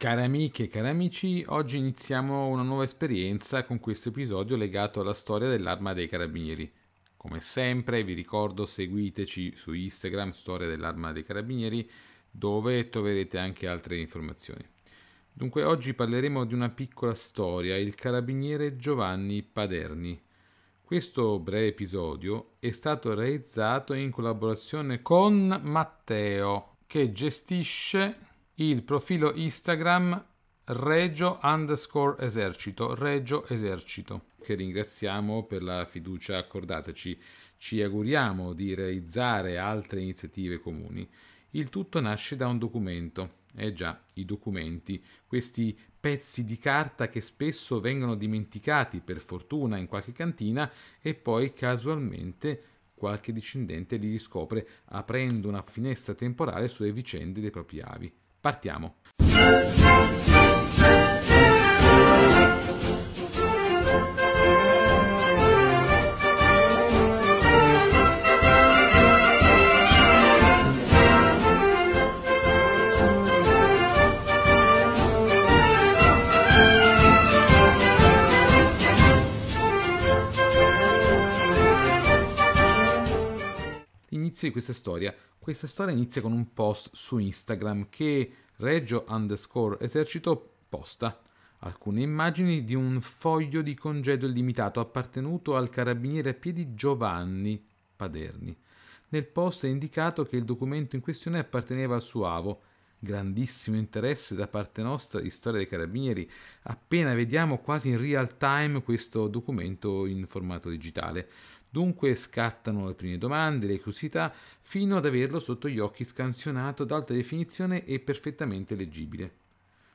Cari amiche e cari amici, oggi iniziamo una nuova esperienza con questo episodio legato alla storia dell'arma dei carabinieri. Come sempre vi ricordo seguiteci su Instagram Storia dell'arma dei carabinieri dove troverete anche altre informazioni. Dunque oggi parleremo di una piccola storia, il carabiniere Giovanni Paderni. Questo breve episodio è stato realizzato in collaborazione con Matteo che gestisce il profilo Instagram Regio underscore esercito, Regio esercito, che ringraziamo per la fiducia accordataci. Ci auguriamo di realizzare altre iniziative comuni. Il tutto nasce da un documento. Eh già, i documenti, questi pezzi di carta che spesso vengono dimenticati per fortuna in qualche cantina e poi casualmente qualche discendente li riscopre aprendo una finestra temporale sulle vicende dei propri avi. Partiamo. L'inizio di questa storia questa storia inizia con un post su Instagram che Reggio underscore esercito posta alcune immagini di un foglio di congedo illimitato appartenuto al carabiniere a piedi Giovanni Paderni. Nel post è indicato che il documento in questione apparteneva al suo avo. Grandissimo interesse da parte nostra di storia dei carabinieri. Appena vediamo quasi in real time questo documento in formato digitale. Dunque scattano le prime domande, le curiosità, fino ad averlo sotto gli occhi scansionato ad alta definizione e perfettamente leggibile.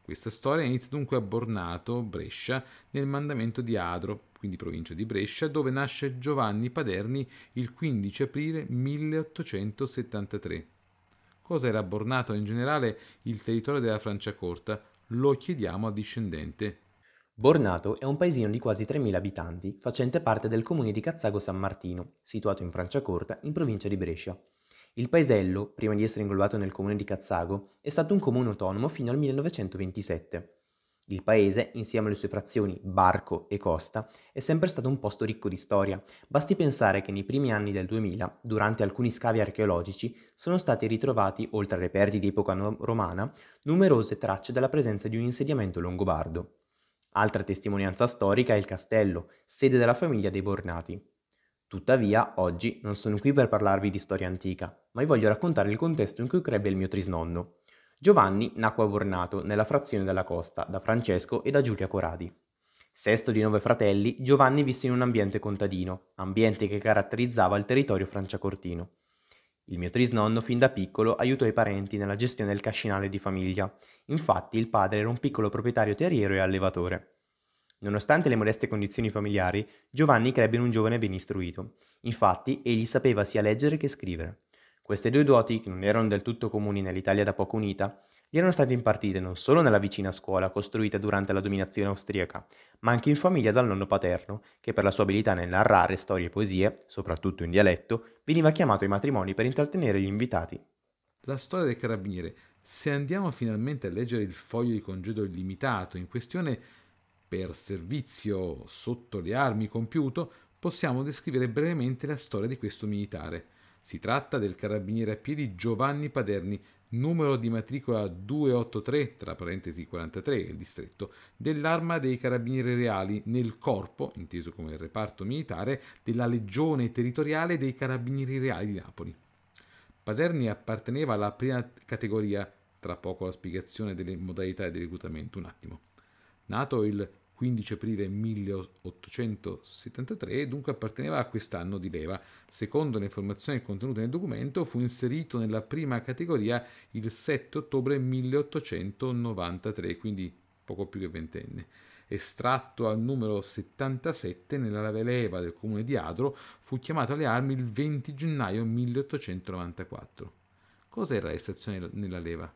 Questa storia inizia dunque a Bornato, Brescia, nel mandamento di Adro, quindi provincia di Brescia, dove nasce Giovanni Paderni il 15 aprile 1873. Cosa era Bornato in generale il territorio della Franciacorta? Lo chiediamo al discendente Bornato è un paesino di quasi 3.000 abitanti, facente parte del comune di Cazzago San Martino, situato in Franciacorta, in provincia di Brescia. Il paesello, prima di essere inglobato nel comune di Cazzago, è stato un comune autonomo fino al 1927. Il paese, insieme alle sue frazioni Barco e Costa, è sempre stato un posto ricco di storia. Basti pensare che nei primi anni del 2000, durante alcuni scavi archeologici, sono stati ritrovati, oltre a reperti di epoca romana, numerose tracce della presenza di un insediamento longobardo. Altra testimonianza storica è il castello, sede della famiglia dei Bornati. Tuttavia, oggi non sono qui per parlarvi di storia antica, ma vi voglio raccontare il contesto in cui crebbe il mio trisnonno. Giovanni nacque a Bornato, nella frazione della Costa, da Francesco e da Giulia Coradi. Sesto di nove fratelli, Giovanni visse in un ambiente contadino, ambiente che caratterizzava il territorio franciacortino. Il mio trisnonno fin da piccolo aiutò i parenti nella gestione del cascinale di famiglia. Infatti il padre era un piccolo proprietario terriero e allevatore. Nonostante le modeste condizioni familiari, Giovanni crebbe in un giovane ben istruito. Infatti egli sapeva sia leggere che scrivere. Queste due doti, che non erano del tutto comuni nell'Italia da poco unita, erano state impartite non solo nella vicina scuola costruita durante la dominazione austriaca, ma anche in famiglia dal nonno paterno, che per la sua abilità nel narrare storie e poesie, soprattutto in dialetto, veniva chiamato ai matrimoni per intrattenere gli invitati. La storia del carabiniere. Se andiamo finalmente a leggere il foglio di congedo illimitato in questione per servizio sotto le armi compiuto, possiamo descrivere brevemente la storia di questo militare. Si tratta del carabiniere a piedi Giovanni Paderni, numero di matricola 283, tra parentesi 43, il distretto, dell'Arma dei Carabinieri Reali nel corpo, inteso come reparto militare, della Legione Territoriale dei Carabinieri Reali di Napoli. Paderni apparteneva alla prima categoria, tra poco la spiegazione delle modalità di reclutamento, un attimo. Nato il 15 aprile 1873 dunque apparteneva a quest'anno di leva. Secondo le informazioni contenute nel documento, fu inserito nella prima categoria il 7 ottobre 1893, quindi poco più che ventenne. Estratto al numero 77 nella leva del comune di Adro, fu chiamato alle armi il 20 gennaio 1894. Cos'era l'estrazione nella leva?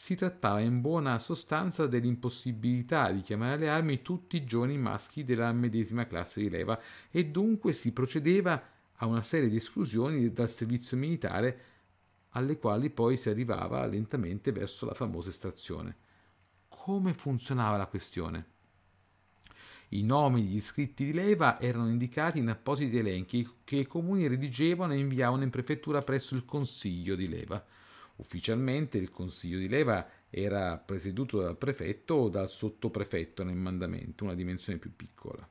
Si trattava in buona sostanza dell'impossibilità di chiamare alle armi tutti i giovani maschi della medesima classe di leva e dunque si procedeva a una serie di esclusioni dal servizio militare alle quali poi si arrivava lentamente verso la famosa estrazione. come funzionava la questione. I nomi degli iscritti di leva erano indicati in appositi elenchi che i comuni redigevano e inviavano in prefettura presso il consiglio di leva. Ufficialmente il consiglio di leva era presieduto dal prefetto o dal sottoprefetto nel mandamento, una dimensione più piccola.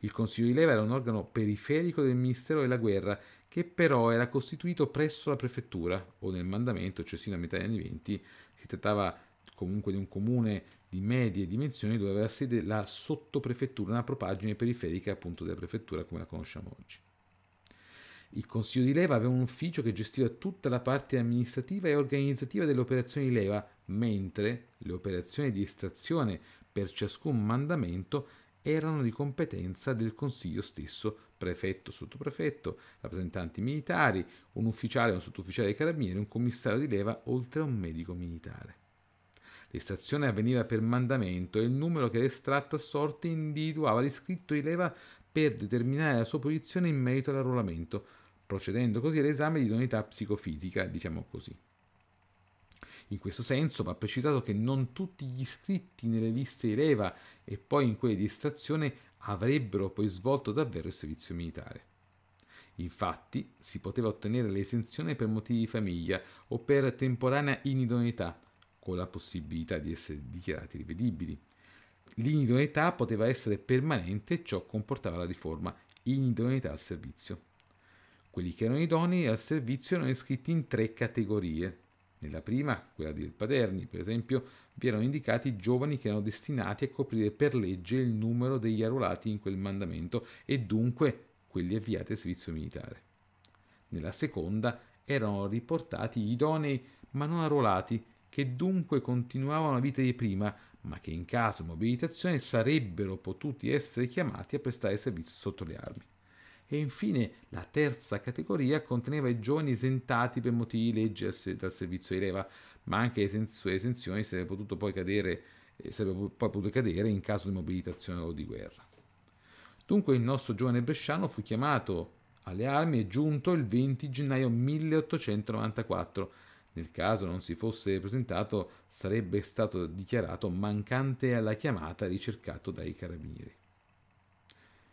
Il consiglio di leva era un organo periferico del Ministero della Guerra che però era costituito presso la prefettura o nel mandamento, cioè sino a metà degli anni 20, si trattava comunque di un comune di medie dimensioni dove aveva sede la sottoprefettura, una propagine periferica appunto della prefettura come la conosciamo oggi. Il Consiglio di leva aveva un ufficio che gestiva tutta la parte amministrativa e organizzativa delle operazioni di leva, mentre le operazioni di estrazione per ciascun mandamento erano di competenza del Consiglio stesso, prefetto, sottoprefetto, rappresentanti militari, un ufficiale un sottufficiale dei carabinieri, un commissario di leva, oltre a un medico militare. L'estrazione avveniva per mandamento e il numero che era estratto a sorte individuava l'iscritto di leva per determinare la sua posizione in merito all'arruolamento, procedendo così all'esame di idoneità psicofisica, diciamo così. In questo senso va precisato che non tutti gli iscritti nelle liste di leva e poi in quelle di estrazione avrebbero poi svolto davvero il servizio militare. Infatti si poteva ottenere l'esenzione per motivi di famiglia o per temporanea inidoneità, con la possibilità di essere dichiarati rivedibili. L'inidoneità poteva essere permanente e ciò comportava la riforma inidoneità al servizio. Quelli che erano idonei al servizio erano iscritti in tre categorie. Nella prima, quella del Paderni, per esempio, vi erano indicati i giovani che erano destinati a coprire per legge il numero degli arruolati in quel mandamento e dunque quelli avviati al servizio militare. Nella seconda erano riportati idonei ma non arruolati, che dunque continuavano la vita di prima, ma che in caso di mobilitazione sarebbero potuti essere chiamati a prestare servizio sotto le armi. E infine la terza categoria conteneva i giovani esentati per motivi di legge dal servizio di leva, ma anche le esenzioni sarebbero potuto poi eh, poi potute cadere in caso di mobilitazione o di guerra. Dunque il nostro giovane bresciano fu chiamato alle armi e giunto il 20 gennaio 1894. Nel caso non si fosse presentato sarebbe stato dichiarato mancante alla chiamata ricercato dai carabinieri.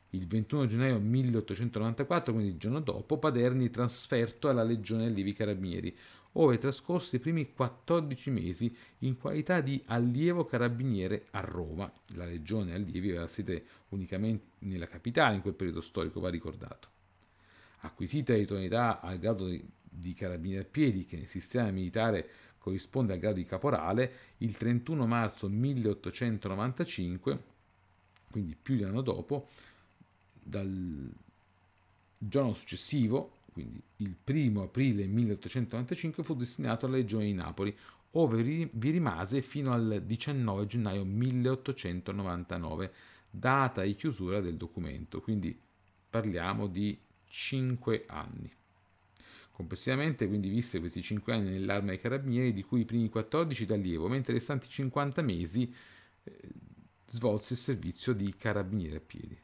Il 21 gennaio 1894, quindi il giorno dopo, Paderni trasferto alla Legione Allievi Carabinieri, ove trascorse i primi 14 mesi in qualità di allievo carabiniere a Roma. La Legione Allievi aveva sede unicamente nella capitale in quel periodo storico, va ricordato. Acquisita l'idoneità al grado di, di carabiniere a piedi, che nel sistema militare corrisponde al grado di caporale, il 31 marzo 1895, quindi più di un anno dopo, dal giorno successivo, quindi il 1 aprile 1895, fu destinato alla Legione di Napoli, ove vi rimase fino al 19 gennaio 1899, data di chiusura del documento, quindi parliamo di 5 anni. Complessivamente quindi visse questi 5 anni nell'arma dei carabinieri, di cui i primi 14 d'allievo, mentre i restanti 50 mesi eh, svolse il servizio di carabiniere a piedi.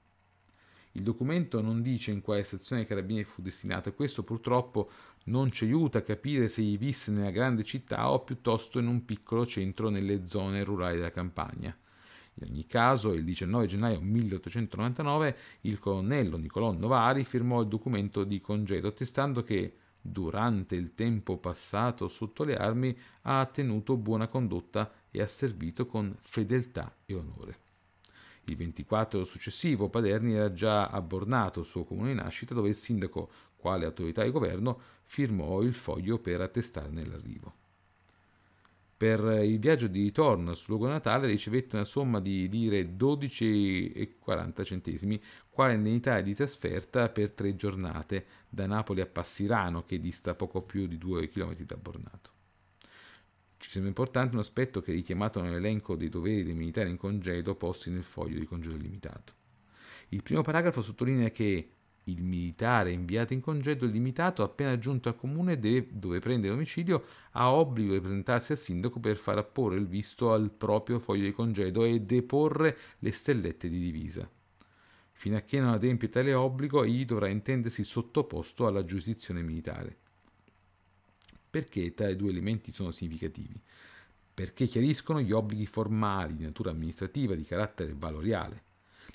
Il documento non dice in quale stazione dei carabinieri fu destinato e questo purtroppo non ci aiuta a capire se visse nella grande città o piuttosto in un piccolo centro nelle zone rurali della campagna. In ogni caso, il 19 gennaio 1899 il colonnello Nicolò Novari firmò il documento di congedo attestando che durante il tempo passato sotto le armi ha tenuto buona condotta e ha servito con fedeltà e onore. Il 24 successivo Paderni era già a Bornato, suo comune di nascita, dove il sindaco, quale autorità di governo, firmò il foglio per attestarne l'arrivo. Per il viaggio di ritorno sul luogo natale ricevette una somma di lire 12,40 centesimi, quale indennità di trasferta per tre giornate da Napoli a Passirano, che dista poco più di due chilometri da Bornato. Ci sembra importante un aspetto che è richiamato nell'elenco dei doveri dei militari in congedo posti nel foglio di congedo limitato. Il primo paragrafo sottolinea che il militare inviato in congedo limitato appena giunto al comune deve, dove prende domicilio ha obbligo di presentarsi al sindaco per far apporre il visto al proprio foglio di congedo e deporre le stellette di divisa. Fino a che non adempie tale obbligo, egli dovrà intendersi sottoposto alla giurisdizione militare. Perché tali due elementi sono significativi? perché chiariscono gli obblighi formali di natura amministrativa di carattere valoriale.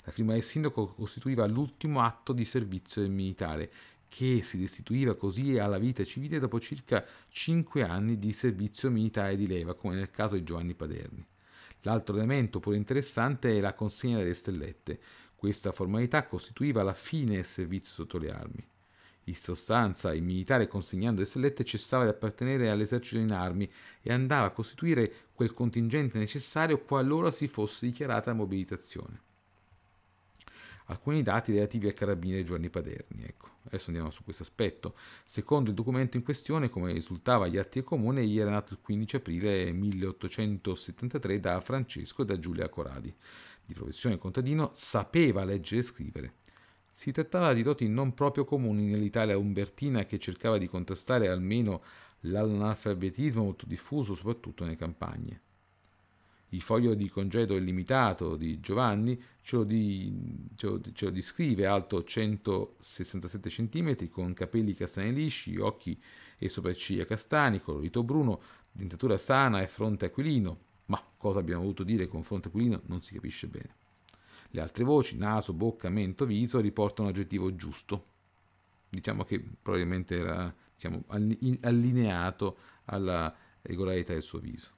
La firma del sindaco costituiva l'ultimo atto di servizio del militare che si restituiva così alla vita civile dopo circa cinque anni di servizio militare di leva, come nel caso di Giovanni Paderni. L'altro elemento pure interessante è la consegna delle stellette. Questa formalità costituiva la fine del servizio sotto le armi. In sostanza, il militare consegnando le stellette cessava di appartenere all'esercito in armi e andava a costituire quel contingente necessario qualora si fosse dichiarata mobilitazione alcuni dati relativi al carabiniere Giovanni Paderni. Ecco, adesso andiamo su questo aspetto. Secondo il documento in questione, come risultava agli atti del comune, egli era nato il 15 aprile 1873 da Francesco e da Giulia Coradi. Di professione contadino, sapeva leggere e scrivere. Si trattava di doti non proprio comuni nell'Italia umbertina che cercava di contrastare almeno l'analfabetismo molto diffuso soprattutto nelle campagne. Il foglio di congedo illimitato di Giovanni ce lo, di, ce lo, ce lo descrive alto 167 cm, con capelli castani lisci, occhi e sopracciglia castani, colorito bruno, dentatura sana e fronte aquilino, ma cosa abbiamo voluto dire con fronte aquilino non si capisce bene. Le altre voci, naso, bocca, mento, viso, riportano un aggettivo giusto. Diciamo che probabilmente era diciamo, allineato alla regolarità del suo viso.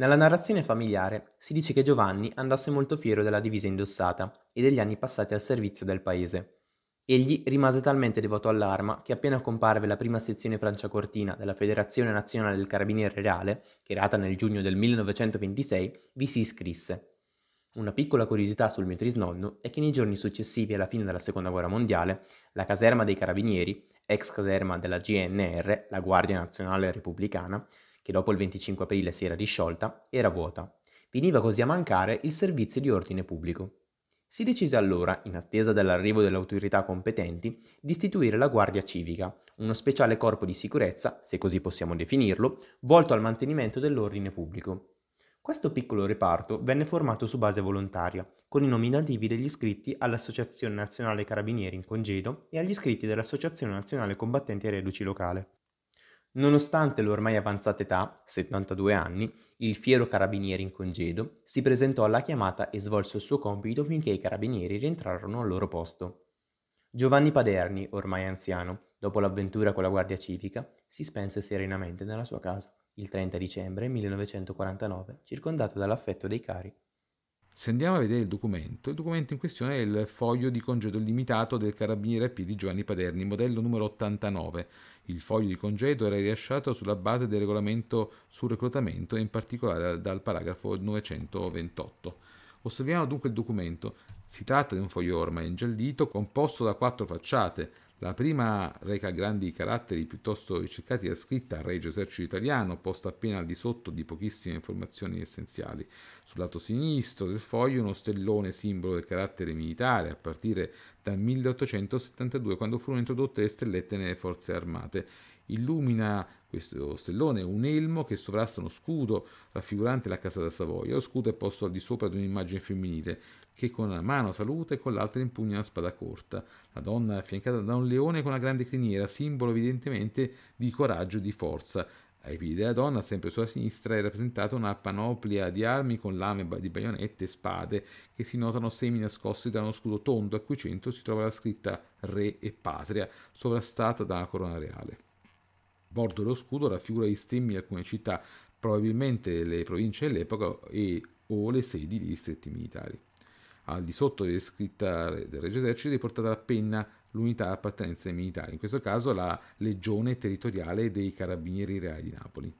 Nella narrazione familiare si dice che Giovanni andasse molto fiero della divisa indossata e degli anni passati al servizio del paese. Egli rimase talmente devoto all'arma che appena comparve la prima sezione franciacortina della Federazione Nazionale del Carabiniere Reale, creata nel giugno del 1926, vi si iscrisse. Una piccola curiosità sul mio trisnonno è che nei giorni successivi alla fine della Seconda Guerra Mondiale, la caserma dei Carabinieri, ex caserma della GNR, la Guardia Nazionale Repubblicana, che dopo il 25 aprile si era disciolta, era vuota. Veniva così a mancare il servizio di ordine pubblico. Si decise allora, in attesa dell'arrivo delle autorità competenti, di istituire la Guardia Civica, uno speciale corpo di sicurezza, se così possiamo definirlo, volto al mantenimento dell'ordine pubblico. Questo piccolo reparto venne formato su base volontaria, con i nominativi degli iscritti all'Associazione Nazionale Carabinieri in congedo e agli iscritti dell'Associazione Nazionale Combattenti e Reduci Locale. Nonostante l'ormai avanzata età, 72 anni, il fiero carabiniere in congedo si presentò alla chiamata e svolse il suo compito finché i carabinieri rientrarono al loro posto. Giovanni Paderni, ormai anziano, dopo l'avventura con la Guardia Civica, si spense serenamente nella sua casa il 30 dicembre 1949, circondato dall'affetto dei cari. Se andiamo a vedere il documento, il documento in questione è il foglio di congedo limitato del carabiniere a piedi Giovanni Paderni, modello numero 89. Il foglio di congedo era rilasciato sulla base del regolamento sul reclutamento e in particolare dal paragrafo 928. Osserviamo dunque il documento. Si tratta di un foglio ormai ingiallito composto da quattro facciate, la prima reca grandi caratteri piuttosto ricercati da scritta Regio Esercito Italiano, posta appena al di sotto di pochissime informazioni essenziali. Sul lato sinistro del foglio uno stellone simbolo del carattere militare, a partire dal 1872, quando furono introdotte le stellette nelle forze armate. Illumina questo stellone un elmo che sovrasta uno scudo raffigurante la casa da Savoia. Lo scudo è posto al di sopra di un'immagine femminile che con una mano saluta e con l'altra impugna una spada corta. La donna è affiancata da un leone con una grande criniera, simbolo evidentemente di coraggio e di forza. Ai piedi della donna, sempre sulla sinistra, è rappresentata una panoplia di armi con lame di baionette e spade che si notano semi nascosti da uno scudo tondo a cui centro si trova la scritta Re e Patria, sovrastata da una corona reale. Bordo dello scudo raffigura gli stemmi di alcune città, probabilmente le province dell'epoca e o le sedi di distretti militari al di sotto della scritta del Regio Esercito è riportata la penna l'unità di appartenenza ai militari, in questo caso la Legione Territoriale dei Carabinieri Reali di Napoli.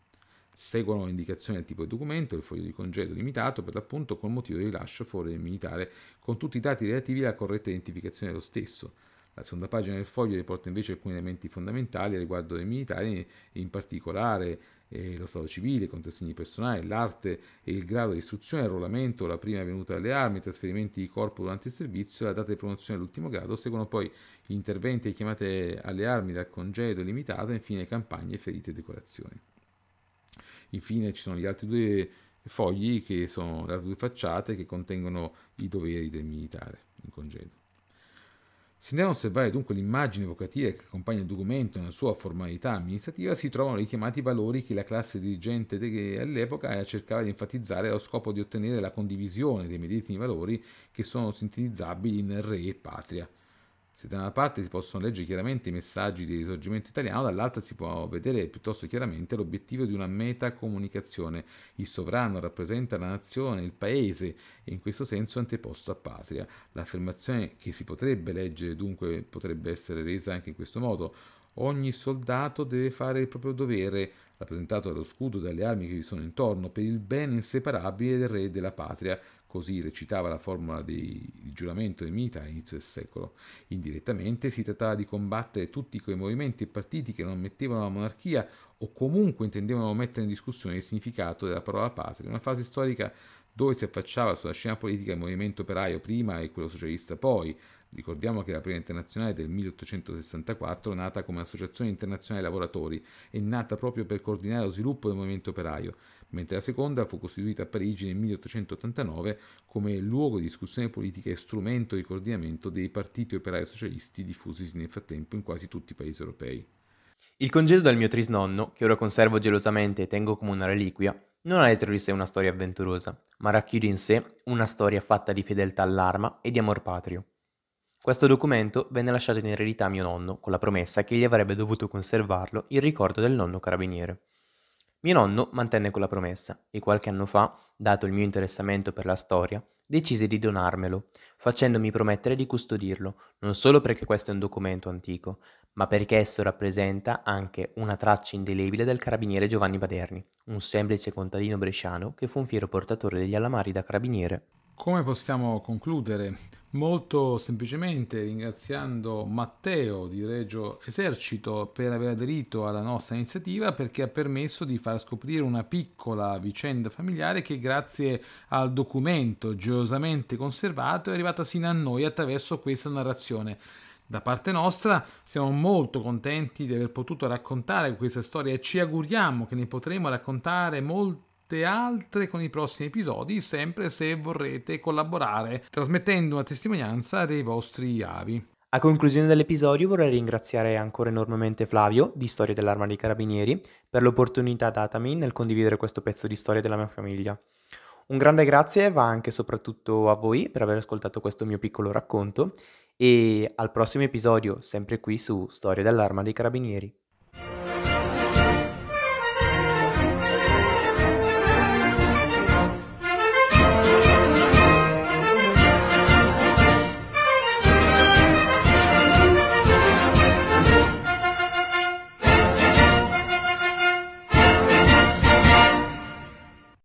Seguono indicazioni del tipo di documento, il foglio di congedo limitato per l'appunto col motivo di rilascio fuori del militare, con tutti i dati relativi alla corretta identificazione dello stesso. La seconda pagina del foglio riporta invece alcuni elementi fondamentali riguardo dei militari, in particolare eh, lo stato civile, i contrassegni personali, l'arte e il grado di istruzione, l'arruolamento, la prima venuta alle armi, i trasferimenti di corpo durante il servizio, la data di promozione all'ultimo grado, seguono poi gli interventi e chiamate alle armi dal congedo limitato infine campagne, ferite e decorazioni. Infine ci sono gli altri due fogli che sono le altre due facciate che contengono i doveri del militare in congedo. Si andiamo a osservare dunque l'immagine evocativa che accompagna il documento nella sua formalità amministrativa, si trovano richiamati valori che la classe dirigente all'epoca cercava di enfatizzare allo scopo di ottenere la condivisione dei medesimi valori che sono sintetizzabili in re e patria. Se da una parte si possono leggere chiaramente i messaggi di risorgimento italiano, dall'altra si può vedere piuttosto chiaramente l'obiettivo di una metacomunicazione. Il sovrano rappresenta la nazione, il paese e in questo senso anteposto a patria. L'affermazione che si potrebbe leggere dunque potrebbe essere resa anche in questo modo. Ogni soldato deve fare il proprio dovere, rappresentato dallo scudo e dalle armi che vi sono intorno, per il bene inseparabile del re e della patria, Così recitava la formula di, di giuramento dei militari all'inizio del secolo. Indirettamente si trattava di combattere tutti quei movimenti e partiti che non ammettevano la monarchia o comunque intendevano mettere in discussione il significato della parola patria, una fase storica dove si affacciava sulla scena politica il movimento operaio prima e quello socialista poi. Ricordiamo che la prima internazionale del 1864, nata come Associazione Internazionale Lavoratori, è nata proprio per coordinare lo sviluppo del movimento operaio mentre la seconda fu costituita a Parigi nel 1889 come luogo di discussione politica e strumento di coordinamento dei partiti operai socialisti diffusi nel frattempo in quasi tutti i paesi europei. Il congedo dal mio trisnonno, che ora conservo gelosamente e tengo come una reliquia, non ha dietro di sé una storia avventurosa, ma racchiude in sé una storia fatta di fedeltà all'arma e di amor patrio. Questo documento venne lasciato in eredità a mio nonno, con la promessa che egli avrebbe dovuto conservarlo in ricordo del nonno carabiniere. Mio nonno mantenne quella promessa e qualche anno fa, dato il mio interessamento per la storia, decise di donarmelo, facendomi promettere di custodirlo, non solo perché questo è un documento antico, ma perché esso rappresenta anche una traccia indelebile del carabiniere Giovanni Baderni, un semplice contadino bresciano che fu un fiero portatore degli alamari da carabiniere. Come possiamo concludere? Molto semplicemente ringraziando Matteo di Reggio Esercito per aver aderito alla nostra iniziativa perché ha permesso di far scoprire una piccola vicenda familiare che grazie al documento gelosamente conservato è arrivata sino a noi attraverso questa narrazione. Da parte nostra siamo molto contenti di aver potuto raccontare questa storia e ci auguriamo che ne potremo raccontare molte tante altre con i prossimi episodi, sempre se vorrete collaborare trasmettendo una testimonianza dei vostri avi. A conclusione dell'episodio vorrei ringraziare ancora enormemente Flavio di Storia dell'Arma dei Carabinieri per l'opportunità datami nel condividere questo pezzo di storia della mia famiglia. Un grande grazie va anche e soprattutto a voi per aver ascoltato questo mio piccolo racconto e al prossimo episodio sempre qui su Storia dell'Arma dei Carabinieri.